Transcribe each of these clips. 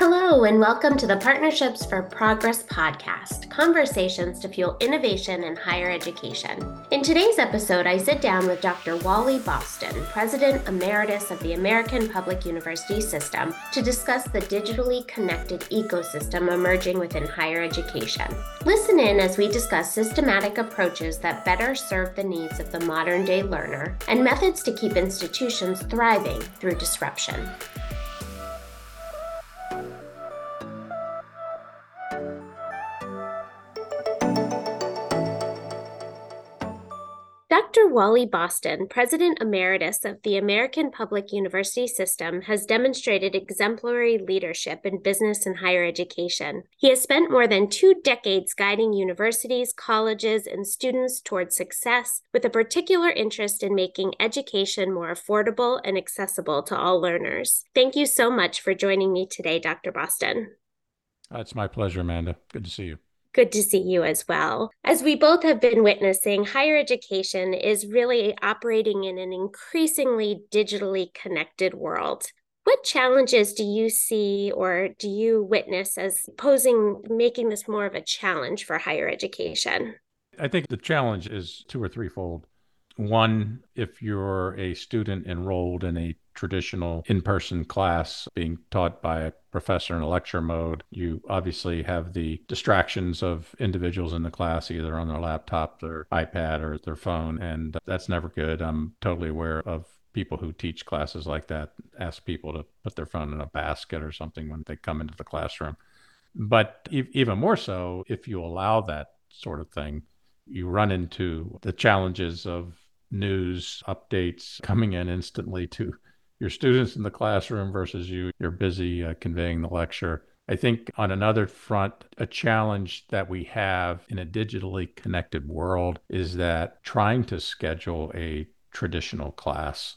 Hello, and welcome to the Partnerships for Progress podcast conversations to fuel innovation in higher education. In today's episode, I sit down with Dr. Wally Boston, President Emeritus of the American Public University System, to discuss the digitally connected ecosystem emerging within higher education. Listen in as we discuss systematic approaches that better serve the needs of the modern day learner and methods to keep institutions thriving through disruption. Dr. Wally Boston, President Emeritus of the American Public University System, has demonstrated exemplary leadership in business and higher education. He has spent more than two decades guiding universities, colleges, and students towards success, with a particular interest in making education more affordable and accessible to all learners. Thank you so much for joining me today, Dr. Boston. It's my pleasure, Amanda. Good to see you. Good to see you as well. As we both have been witnessing, higher education is really operating in an increasingly digitally connected world. What challenges do you see or do you witness as posing, making this more of a challenge for higher education? I think the challenge is two or threefold. One, if you're a student enrolled in a traditional in person class being taught by a professor in a lecture mode, you obviously have the distractions of individuals in the class, either on their laptop, their iPad, or their phone. And that's never good. I'm totally aware of people who teach classes like that ask people to put their phone in a basket or something when they come into the classroom. But even more so, if you allow that sort of thing, you run into the challenges of news updates coming in instantly to your students in the classroom versus you you're busy uh, conveying the lecture. I think on another front a challenge that we have in a digitally connected world is that trying to schedule a traditional class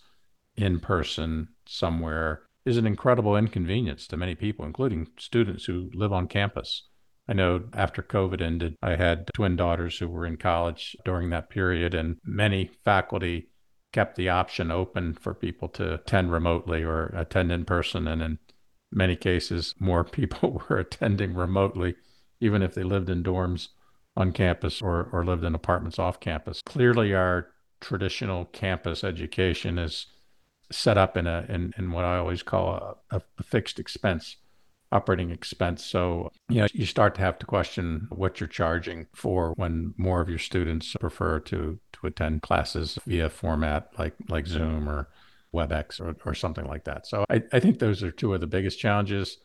in person somewhere is an incredible inconvenience to many people including students who live on campus I know after COVID ended, I had twin daughters who were in college during that period, and many faculty kept the option open for people to attend remotely or attend in person. And in many cases, more people were attending remotely, even if they lived in dorms on campus or, or lived in apartments off campus. Clearly, our traditional campus education is set up in a in, in what I always call a, a fixed expense operating expense. So, you know, you start to have to question what you're charging for when more of your students prefer to to attend classes via format like like Zoom or WebEx or, or something like that. So I, I think those are two of the biggest challenges.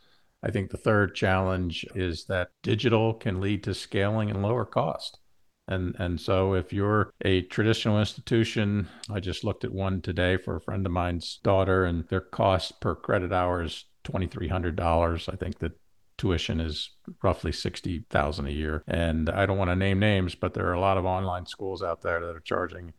I think the third challenge is that digital can lead to scaling and lower cost. And and so if you're a traditional institution, I just looked at one today for a friend of mine's daughter, and their cost per credit hour is $2,300. I think that tuition is roughly 60,000 a year. And I don't want to name names, but there are a lot of online schools out there that are charging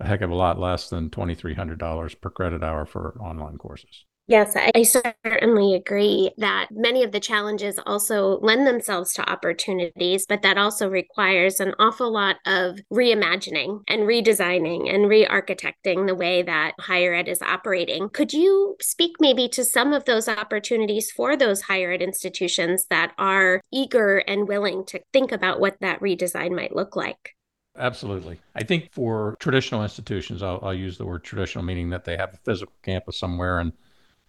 a heck of a lot less than $2,300 per credit hour for online courses. Yes, I certainly agree that many of the challenges also lend themselves to opportunities, but that also requires an awful lot of reimagining and redesigning and re architecting the way that higher ed is operating. Could you speak maybe to some of those opportunities for those higher ed institutions that are eager and willing to think about what that redesign might look like? Absolutely. I think for traditional institutions, I'll, I'll, use the word traditional, meaning that they have a physical campus somewhere and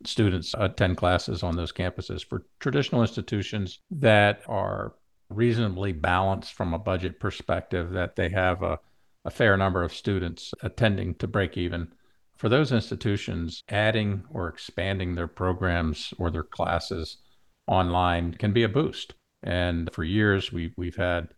students attend classes on those campuses. For traditional institutions that are reasonably balanced from a budget perspective, that they have a, a fair number of students attending to break even. For those institutions, adding or expanding their programs or their classes online can be a boost. And for years, we, we've had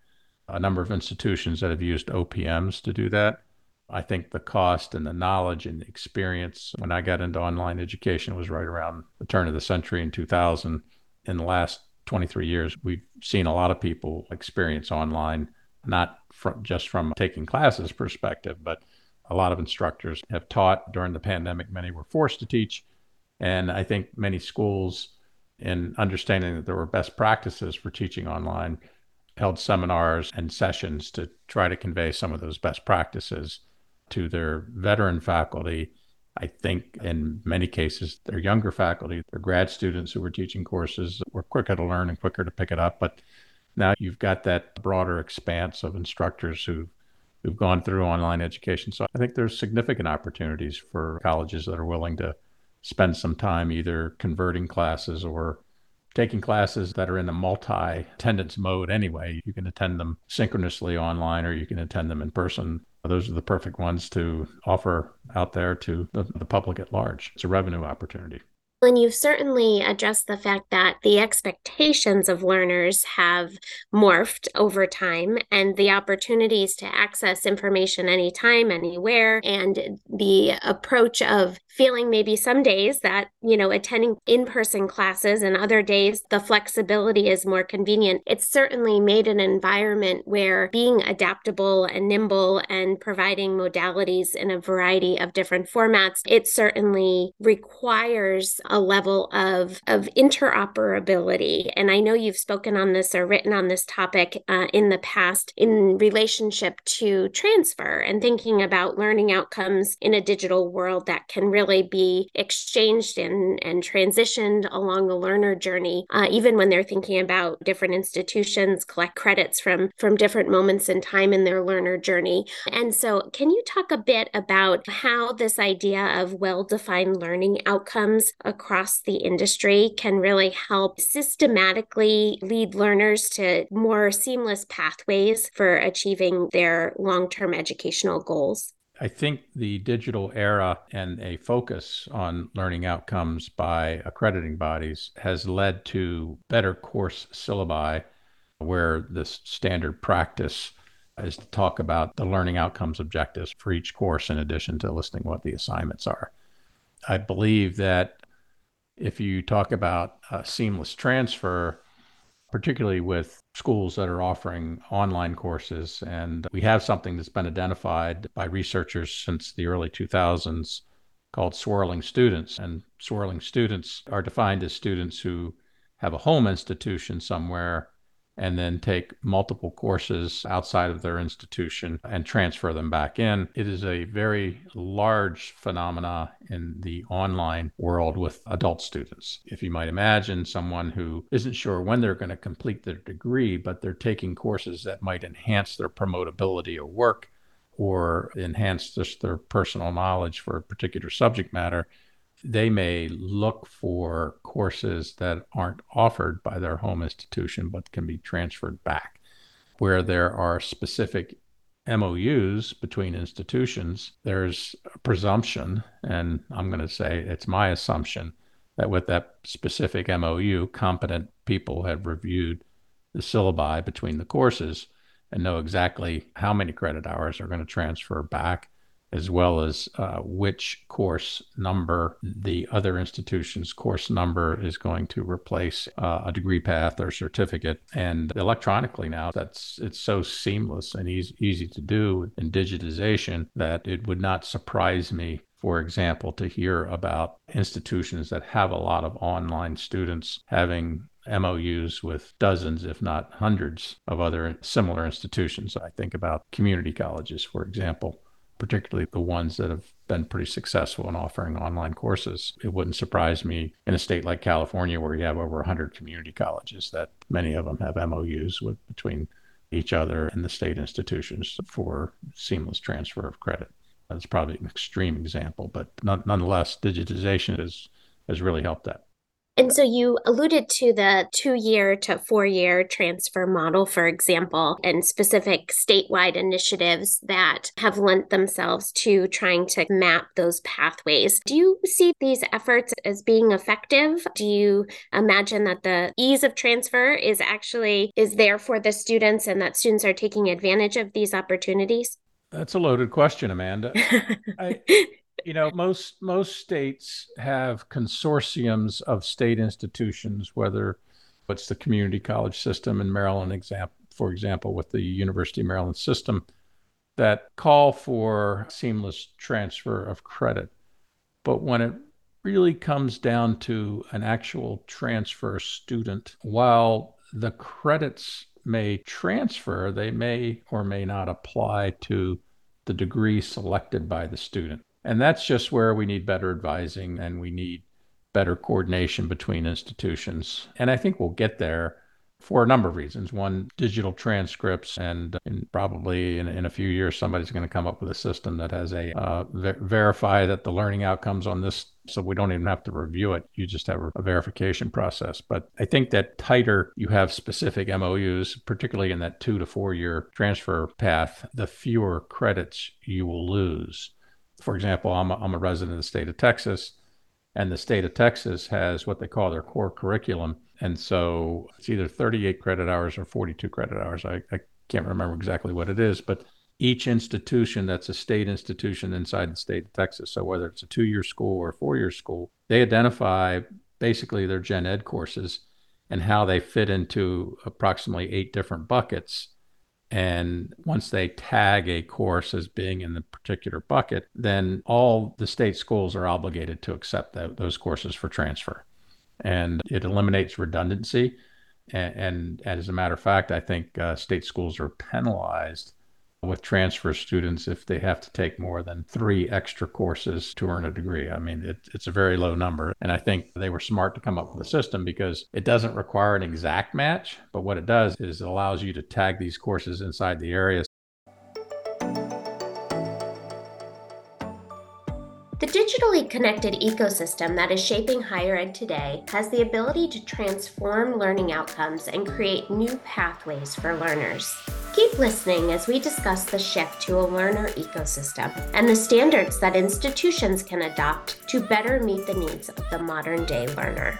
a number of institutions that have used OPMs to do that. I think the cost and the knowledge and the experience when I got into online education was right around the turn of the century in 2000. In the last 23 years, we've seen a lot of people experience online, not from, just from taking classes perspective, but a lot of instructors have taught during the pandemic. Many were forced to teach. And I think many schools, in understanding that there were best practices for teaching online, held seminars and sessions to try to convey some of those best practices to their veteran faculty I think in many cases, they're younger faculty, they're grad students who were teaching courses, were quicker to learn and quicker to pick it up. But now you've got that broader expanse of instructors who who've gone through online education. So I think there's significant opportunities for colleges that are willing to spend some time either converting classes or taking classes that are in a multi attendance mode anyway. You can attend them synchronously online or you can attend them in person. Those are the perfect ones to offer out there to the, the public at large. It's a revenue opportunity. And you've certainly addressed the fact that the expectations of learners have morphed over time and the opportunities to access information anytime, anywhere, and the approach of feeling maybe some days that, you know, attending in person classes and other days the flexibility is more convenient. It's certainly made an environment where being adaptable and nimble and providing modalities in a variety of different formats, it certainly requires a level of, of interoperability. And I know you've spoken on this or written on this topic uh, in the past in relationship to transfer and thinking about learning outcomes in a digital world that can really really be exchanged and, and transitioned along the learner journey, uh, even when they're thinking about different institutions, collect credits from, from different moments in time in their learner journey. And so, can you talk a bit about how this idea of well defined learning outcomes across the industry can really help systematically lead learners to more seamless pathways for achieving their long term educational goals? I think the digital era and a focus on learning outcomes by accrediting bodies has led to better course syllabi where the standard practice is to talk about the learning outcomes objectives for each course in addition to listing what the assignments are. I believe that if you talk about seamless transfer, particularly with schools that are offering online courses. And we have something that's been identified by researchers since the early 2000s called swirling students. And swirling students are defined as students who have a home institution somewhere and then take multiple courses outside of their institution and transfer them back in. It is a very large phenomena in the online world with adult students. If you might imagine someone who isn't sure when they're going to complete their degree, but they're taking courses that might enhance their promotability at work or enhance just their personal knowledge for a particular subject matter, they may look for courses that aren't offered by their home institution but can be transferred back. Where there are specific MOUs between institutions, there's a presumption, and I'm going to say it's my assumption that with that specific MOU, competent people have reviewed the syllabi between the courses and know exactly how many credit hours are going to transfer back as well as uh, which course number the other institution's course number is going to replace uh, a degree path or certificate. And electronically now, that's it's so seamless and easy, easy to do in digitization that it would not surprise me for example, to hear about institutions that have a lot of online students having MOUs with dozens, if not hundreds, of other similar institutions. I think about community colleges, for example, particularly the ones that have been pretty successful in offering online courses. It wouldn't surprise me in a state like California, where you have over 100 community colleges, that many of them have MOUs with between each other and the state institutions for seamless transfer of credit. That's probably an extreme example, but nonetheless, digitization has has really helped that. And so you alluded to the two year to four year transfer model, for example, and specific statewide initiatives that have lent themselves to trying to map those pathways. Do you see these efforts as being effective? Do you imagine that the ease of transfer is actually is there for the students and that students are taking advantage of these opportunities? That's a loaded question, Amanda. I, you know most most states have consortiums of state institutions whether it's the community college system in maryland example for example with the university of maryland system that call for seamless transfer of credit. But when it really comes down to an actual transfer student while the credits may transfer they may or may not apply to the degree selected by the student And that's just where we need better advising and we need better coordination between institutions. And I think we'll get there for a number of reasons. One, digital transcripts, and probably in, in, a few years, somebody's going to come up with a system that has a uh, ver- verify that the learning outcomes on this, so we don't even have to review it. You just have a verification process. But I think that tighter you have specific MOUs, particularly in that two to four year transfer path, the fewer credits you will lose. For example, I'm a, I'm a resident of the state of Texas. And the state of Texas has what they call their core curriculum, and so it's either 38 credit hours or 42 credit hours. I, I can't remember exactly what it is, but each institution that's a state institution inside the state of Texas, so whether it's a two year school or a four year school, they identify basically their gen ed courses and how they fit into approximately eight different buckets. And once they tag a course as being in the particular bucket, then all the state schools are obligated to accept that, those courses for transfer and it eliminates redundancy. And, and, as a matter of fact, I think uh, state schools are penalized with transfer students if they have to take more than three extra courses to earn a degree. I mean, it, it's a very low number. And I think they were smart to come up with a system because it doesn't require an exact match, but what it does is it allows you to tag these courses inside the area digitally connected ecosystem that is shaping higher ed today has the ability to transform learning outcomes and create new pathways for learners. Keep listening as we discuss the shift to a learner ecosystem and the standards that institutions can adopt to better meet the needs of the modern day learner.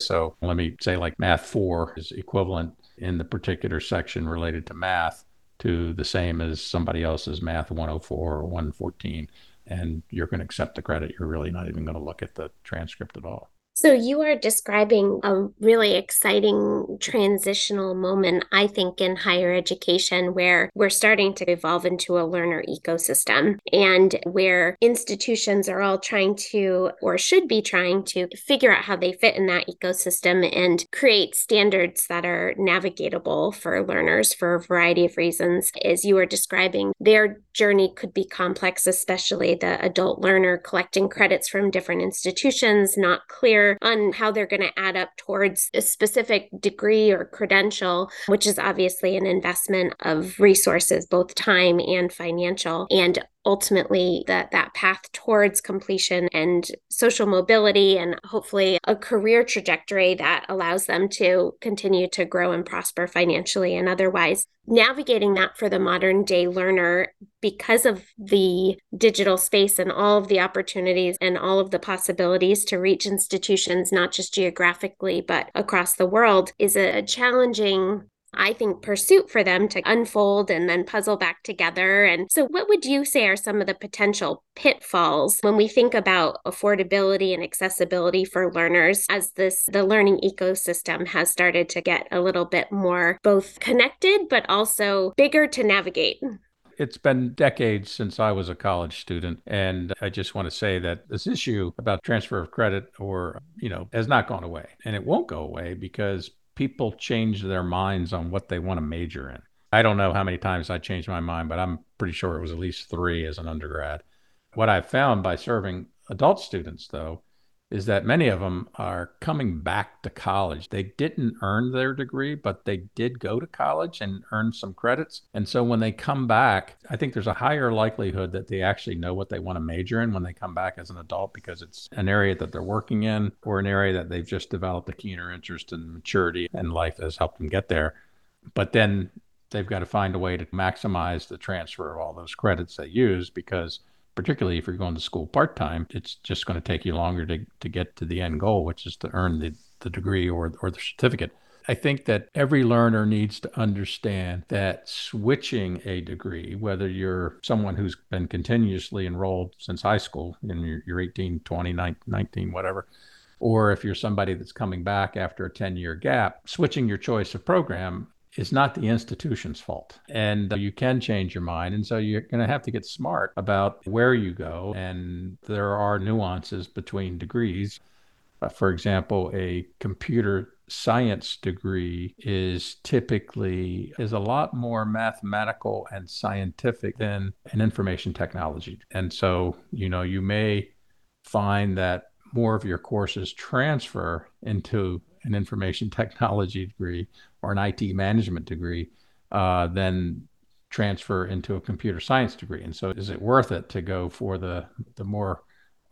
So let me say, like Math 4 is equivalent in the particular section related to math to the same as somebody else's math 104 or 114 and you're going to accept the credit. You're really not even going to look at the transcript at all so, you are describing a really exciting transitional moment, I think, in higher education where we're starting to evolve into a learner ecosystem and where institutions are all trying to, or should be trying to, figure out how they fit in that ecosystem and create standards that are navigatable for learners for a variety of reasons. As you were describing, their journey could be complex, especially the adult learner collecting credits from different institutions, not on how they're going to add up towards a specific degree or credential, which is obviously an investment of resources, both time and financial. And ultimately that that path towards completion and social mobility and hopefully a career trajectory that allows them to continue to grow and prosper financially and otherwise. Navigating that for the modern day learner because of the digital space and all of the opportunities and all of the possibilities to reach institutions not just geographically but across the world is a challenging I think, pursuit for them to unfold and then puzzle back together. And so, what would you say are some of the potential pitfalls when we think about affordability and accessibility for learners as this the learning ecosystem has started to get a little bit more both connected but also bigger to navigate? It's been decades since I was a college student. And I just want to say that this issue about transfer of credit or, you know, has not gone away. And it won't go away because people change their minds on what they want to major in. I don't know how many times I changed my mind, but I'm pretty sure it was at least three as an undergrad. What I've found by serving adult students, though, is that many of them are coming back to college. They didn't earn their degree, but they did go to college and earn some credits. And so when they come back, I think there's a higher likelihood that they actually know what they want to major in when they come back as an adult because it's an area that they're working in or an area that they've just developed a keener interest in maturity and life has helped them get there. But then they've got to find a way to maximize the transfer of all those credits they use because particularly if you're going to school part time, it's just going to take you longer to, to get to the end goal, which is to earn the, the degree or, or the certificate. I think that every learner needs to understand that switching a degree, whether you're someone who's been continuously enrolled since high school, and you're, you're 18, 20, 19, whatever, or if you're somebody that's coming back after a 10 year gap, switching your choice of program is not the institution's fault. And you can change your mind. And so you're going to have to get smart about where you go. And there are nuances between degrees. Uh, for example, a computer science degree is typically is a lot more mathematical and scientific than an information technology. And so, you know, you may find that more of your courses transfer into an information technology degree or an IT management degree uh, than transfer into a computer science degree. And so, is it worth it to go for the the more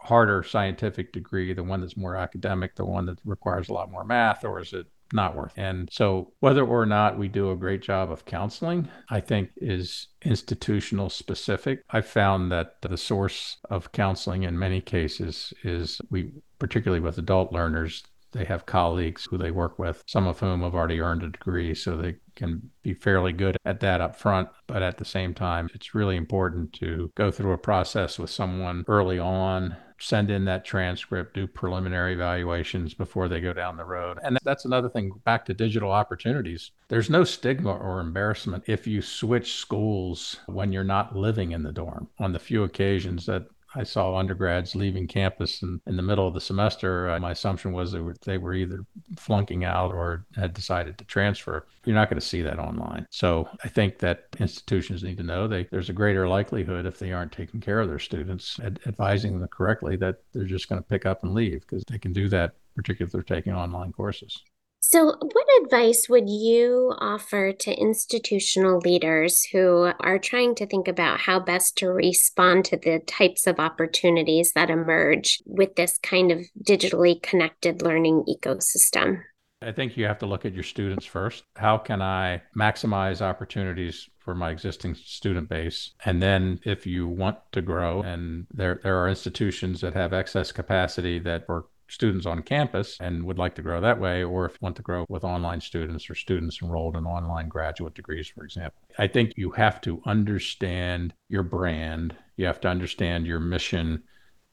harder scientific degree, the one that's more academic, the one that requires a lot more math, or is it not worth. It? And so whether or not we do a great job of counseling, I think is institutional specific. I found that the source of counseling in many cases is we particularly with adult learners they have colleagues who they work with, some of whom have already earned a degree, so they can be fairly good at that up front. But at the same time, it's really important to go through a process with someone early on, send in that transcript, do preliminary evaluations before they go down the road. And that's another thing back to digital opportunities. There's no stigma or embarrassment if you switch schools when you're not living in the dorm. On the few occasions that I saw undergrads leaving campus in, in the middle of the semester. Uh, my assumption was they were, they were either flunking out or had decided to transfer. You're not going to see that online. So I think that institutions need to know they, there's a greater likelihood if they aren't taking care of their students, ad- advising them correctly, that they're just going to pick up and leave because they can do that, particularly if they're taking online courses. So, what advice would you offer to institutional leaders who are trying to think about how best to respond to the types of opportunities that emerge with this kind of digitally connected learning ecosystem? I think you have to look at your students first. How can I maximize opportunities for my existing student base? And then if you want to grow and there there are institutions that have excess capacity that work students on campus and would like to grow that way, or if you want to grow with online students or students enrolled in online graduate degrees, for example. I think you have to understand your brand, you have to understand your mission,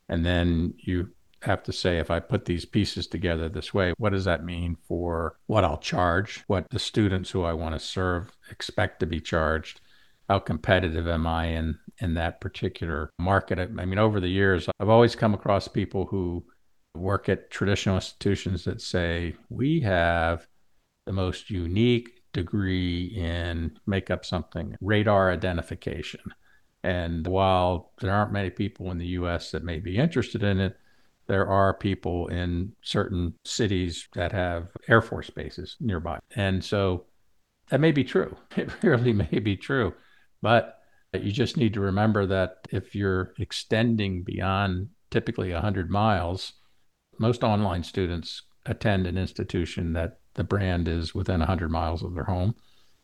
and then you have to say if I put these pieces together this way, what does that mean for what I'll charge, what the students who I want to serve expect to be charged? How competitive am I in in that particular market? I mean, over the years, I've always come across people who work at traditional institutions that say we have the most unique degree in make up something radar identification. And while there aren't many people in the US that may be interested in it there are people in certain cities that have air force bases nearby. And so that may be true. It really may be true. But you just need to remember that if you're extending beyond typically 100 miles most online students attend an institution that the brand is within 100 miles of their home,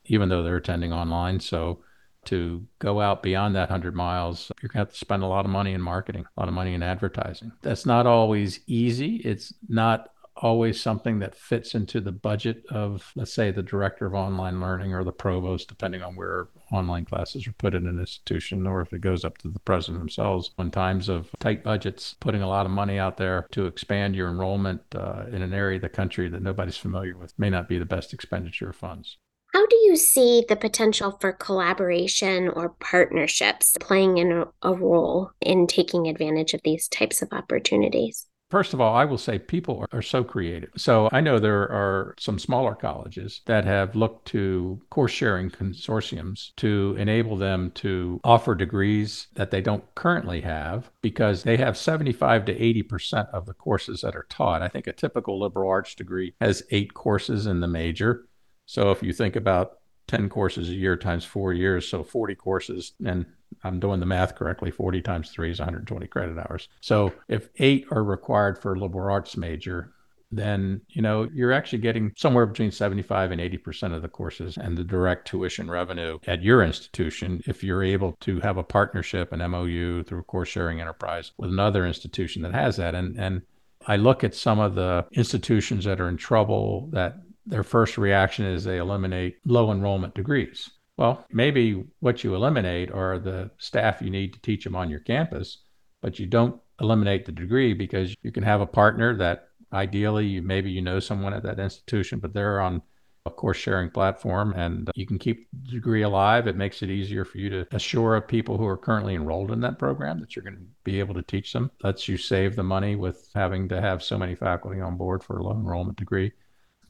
even though they're attending online. So to go out beyond that 100 miles, you're going to have to spend a lot of money in marketing, a lot of money in advertising. That's not always easy. It's not always something that fits into the budget of, let's say, the director of online learning or the provost, depending on where online classes are put in an institution, or if it goes up to the president themselves. In times of tight budgets, putting a lot of money out there to expand your enrollment uh, in an area of the country that nobody's familiar with may not be the best expenditure of funds. How do you see the potential for collaboration or partnerships playing in a, a role in taking advantage of these types of opportunities? First of all, I will say people are, so creative. So I know there are some smaller colleges that have looked to course sharing consortiums to enable them to offer degrees that they don't currently have because they have 75 to 80% of the courses that are taught. I think a typical liberal arts degree has eight courses in the major. So if you think about 10 courses a year times four years, so 40 courses, and I'm doing the math correctly, 40 times three is 120 credit hours. So if eight are required for a liberal arts major, then you know you're actually getting somewhere between 75 and 80 percent of the courses and the direct tuition revenue at your institution if you're able to have a partnership an mou through a course sharing enterprise with another institution that has that and and i look at some of the institutions that are in trouble that their first reaction is they eliminate low enrollment degrees well, maybe what you eliminate are the staff you need to teach them on your campus, but you don't eliminate the degree because you can have a partner that ideally you maybe you know someone at that institution, but they're on a course sharing platform and you can keep the degree alive. It makes it easier for you to assure people who are currently enrolled in that program that you're going to be able to teach them. Lets you save the money with having to have so many faculty on board for a low enrollment degree.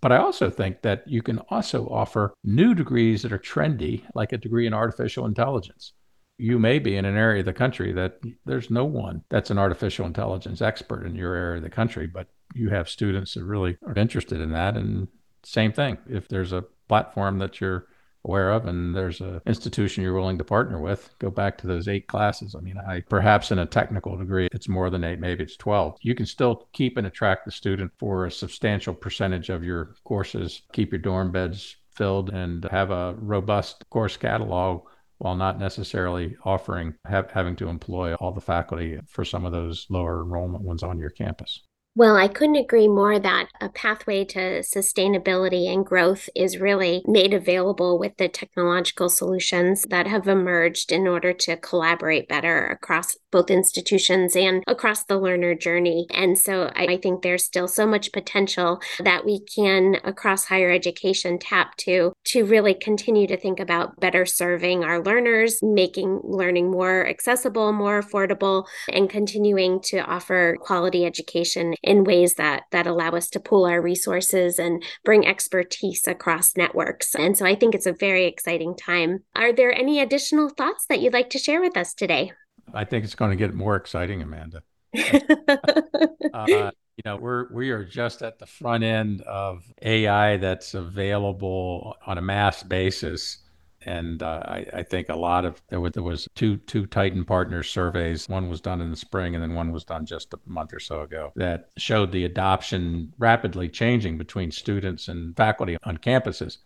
But I also think that you can also offer new degrees that are trendy, like a degree in artificial intelligence. You may be in an area of the country that there's no one that's an artificial intelligence expert in your area of the country, but you have students that really are interested in that. And same thing, if there's a platform that you're aware of and there's an institution you're willing to partner with go back to those eight classes. I mean i perhaps in a technical degree it's more than eight maybe it's 12 you can still keep and attract the student for a substantial percentage of your courses keep your dorm beds filled and have a robust course catalog while not necessarily offering having to employ all the faculty for some of those lower enrollment ones on your campus well, I couldn't agree more that a pathway to sustainability and growth is really made available with the technological solutions that have emerged in order to collaborate better across both institutions and across the learner journey. And so I, think there's still so much potential that we can, across higher education, tap to to really continue to think about better serving our learners, making learning more accessible, more affordable, and continuing to offer quality education in ways that that allow us to pool our resources and bring expertise across networks. And so I think it's a very exciting time. Are there any additional thoughts that you'd like to share with us today? I think it's going to get more exciting, Amanda. uh, you know, we're we are just at the front end of AI that's available on a mass basis and uh, I, I, think a lot of there was, there was two two Tyton partners surveys. One was done in the spring, and then one was done just a month or so ago that showed the adoption rapidly changing between students and faculty on campuses.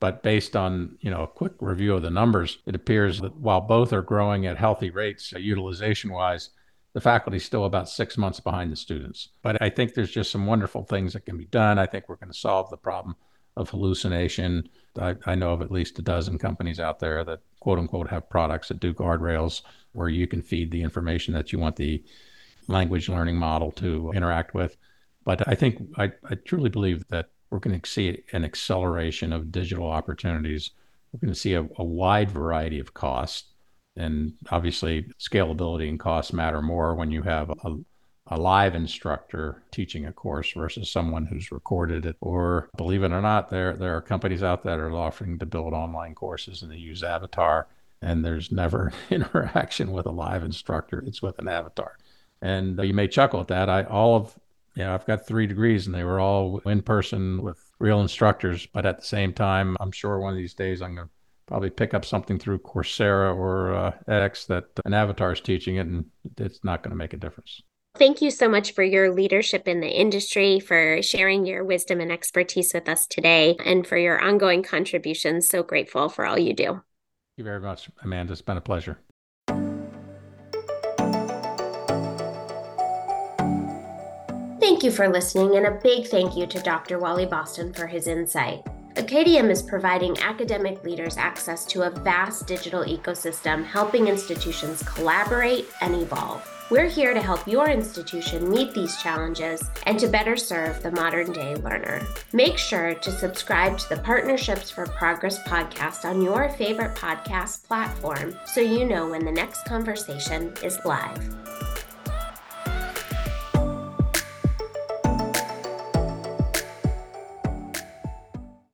But based on you know a quick review of the numbers, it appears that while both are growing at healthy rates, uh, utilization wise, the faculty is still about six months behind the students. But I think there's just some wonderful things that can be done. I think we're going to solve the problem of hallucination. I, I, know of at least a dozen companies out there that quote unquote have products that do guardrails where you can feed the information that you want the language learning model to interact with. But I think I, I truly believe that we're going to see an acceleration of digital opportunities. We're going to see a, a wide variety of costs. And obviously, scalability and costs matter more when you have a, a live instructor teaching a course versus someone who's recorded it. Or believe it or not, there there are companies out there that are offering to build online courses and they use avatar and there's never interaction with a live instructor. It's with an avatar. And you may chuckle at that. I all of you know, I've got three degrees and they were all in person with real instructors, but at the same time, I'm sure one of these days I'm going to probably pick up something through Coursera or uh, edX that an avatar is teaching it, and it's not going to make a difference. Thank you so much for your leadership in the industry, for sharing your wisdom and expertise with us today, and for your ongoing contributions. So grateful for all you do. Thank you very much, Amanda. It's been a pleasure. Thank you for listening, and a big thank you to Dr. Wally Boston for his insight. Acadeum is providing academic leaders access to a vast digital ecosystem, helping institutions collaborate and evolve. We're here to help your institution meet these challenges and to better serve the modern day learner. Make sure to subscribe to the Partnerships for Progress podcast on your favorite podcast platform so you know when the next conversation is live.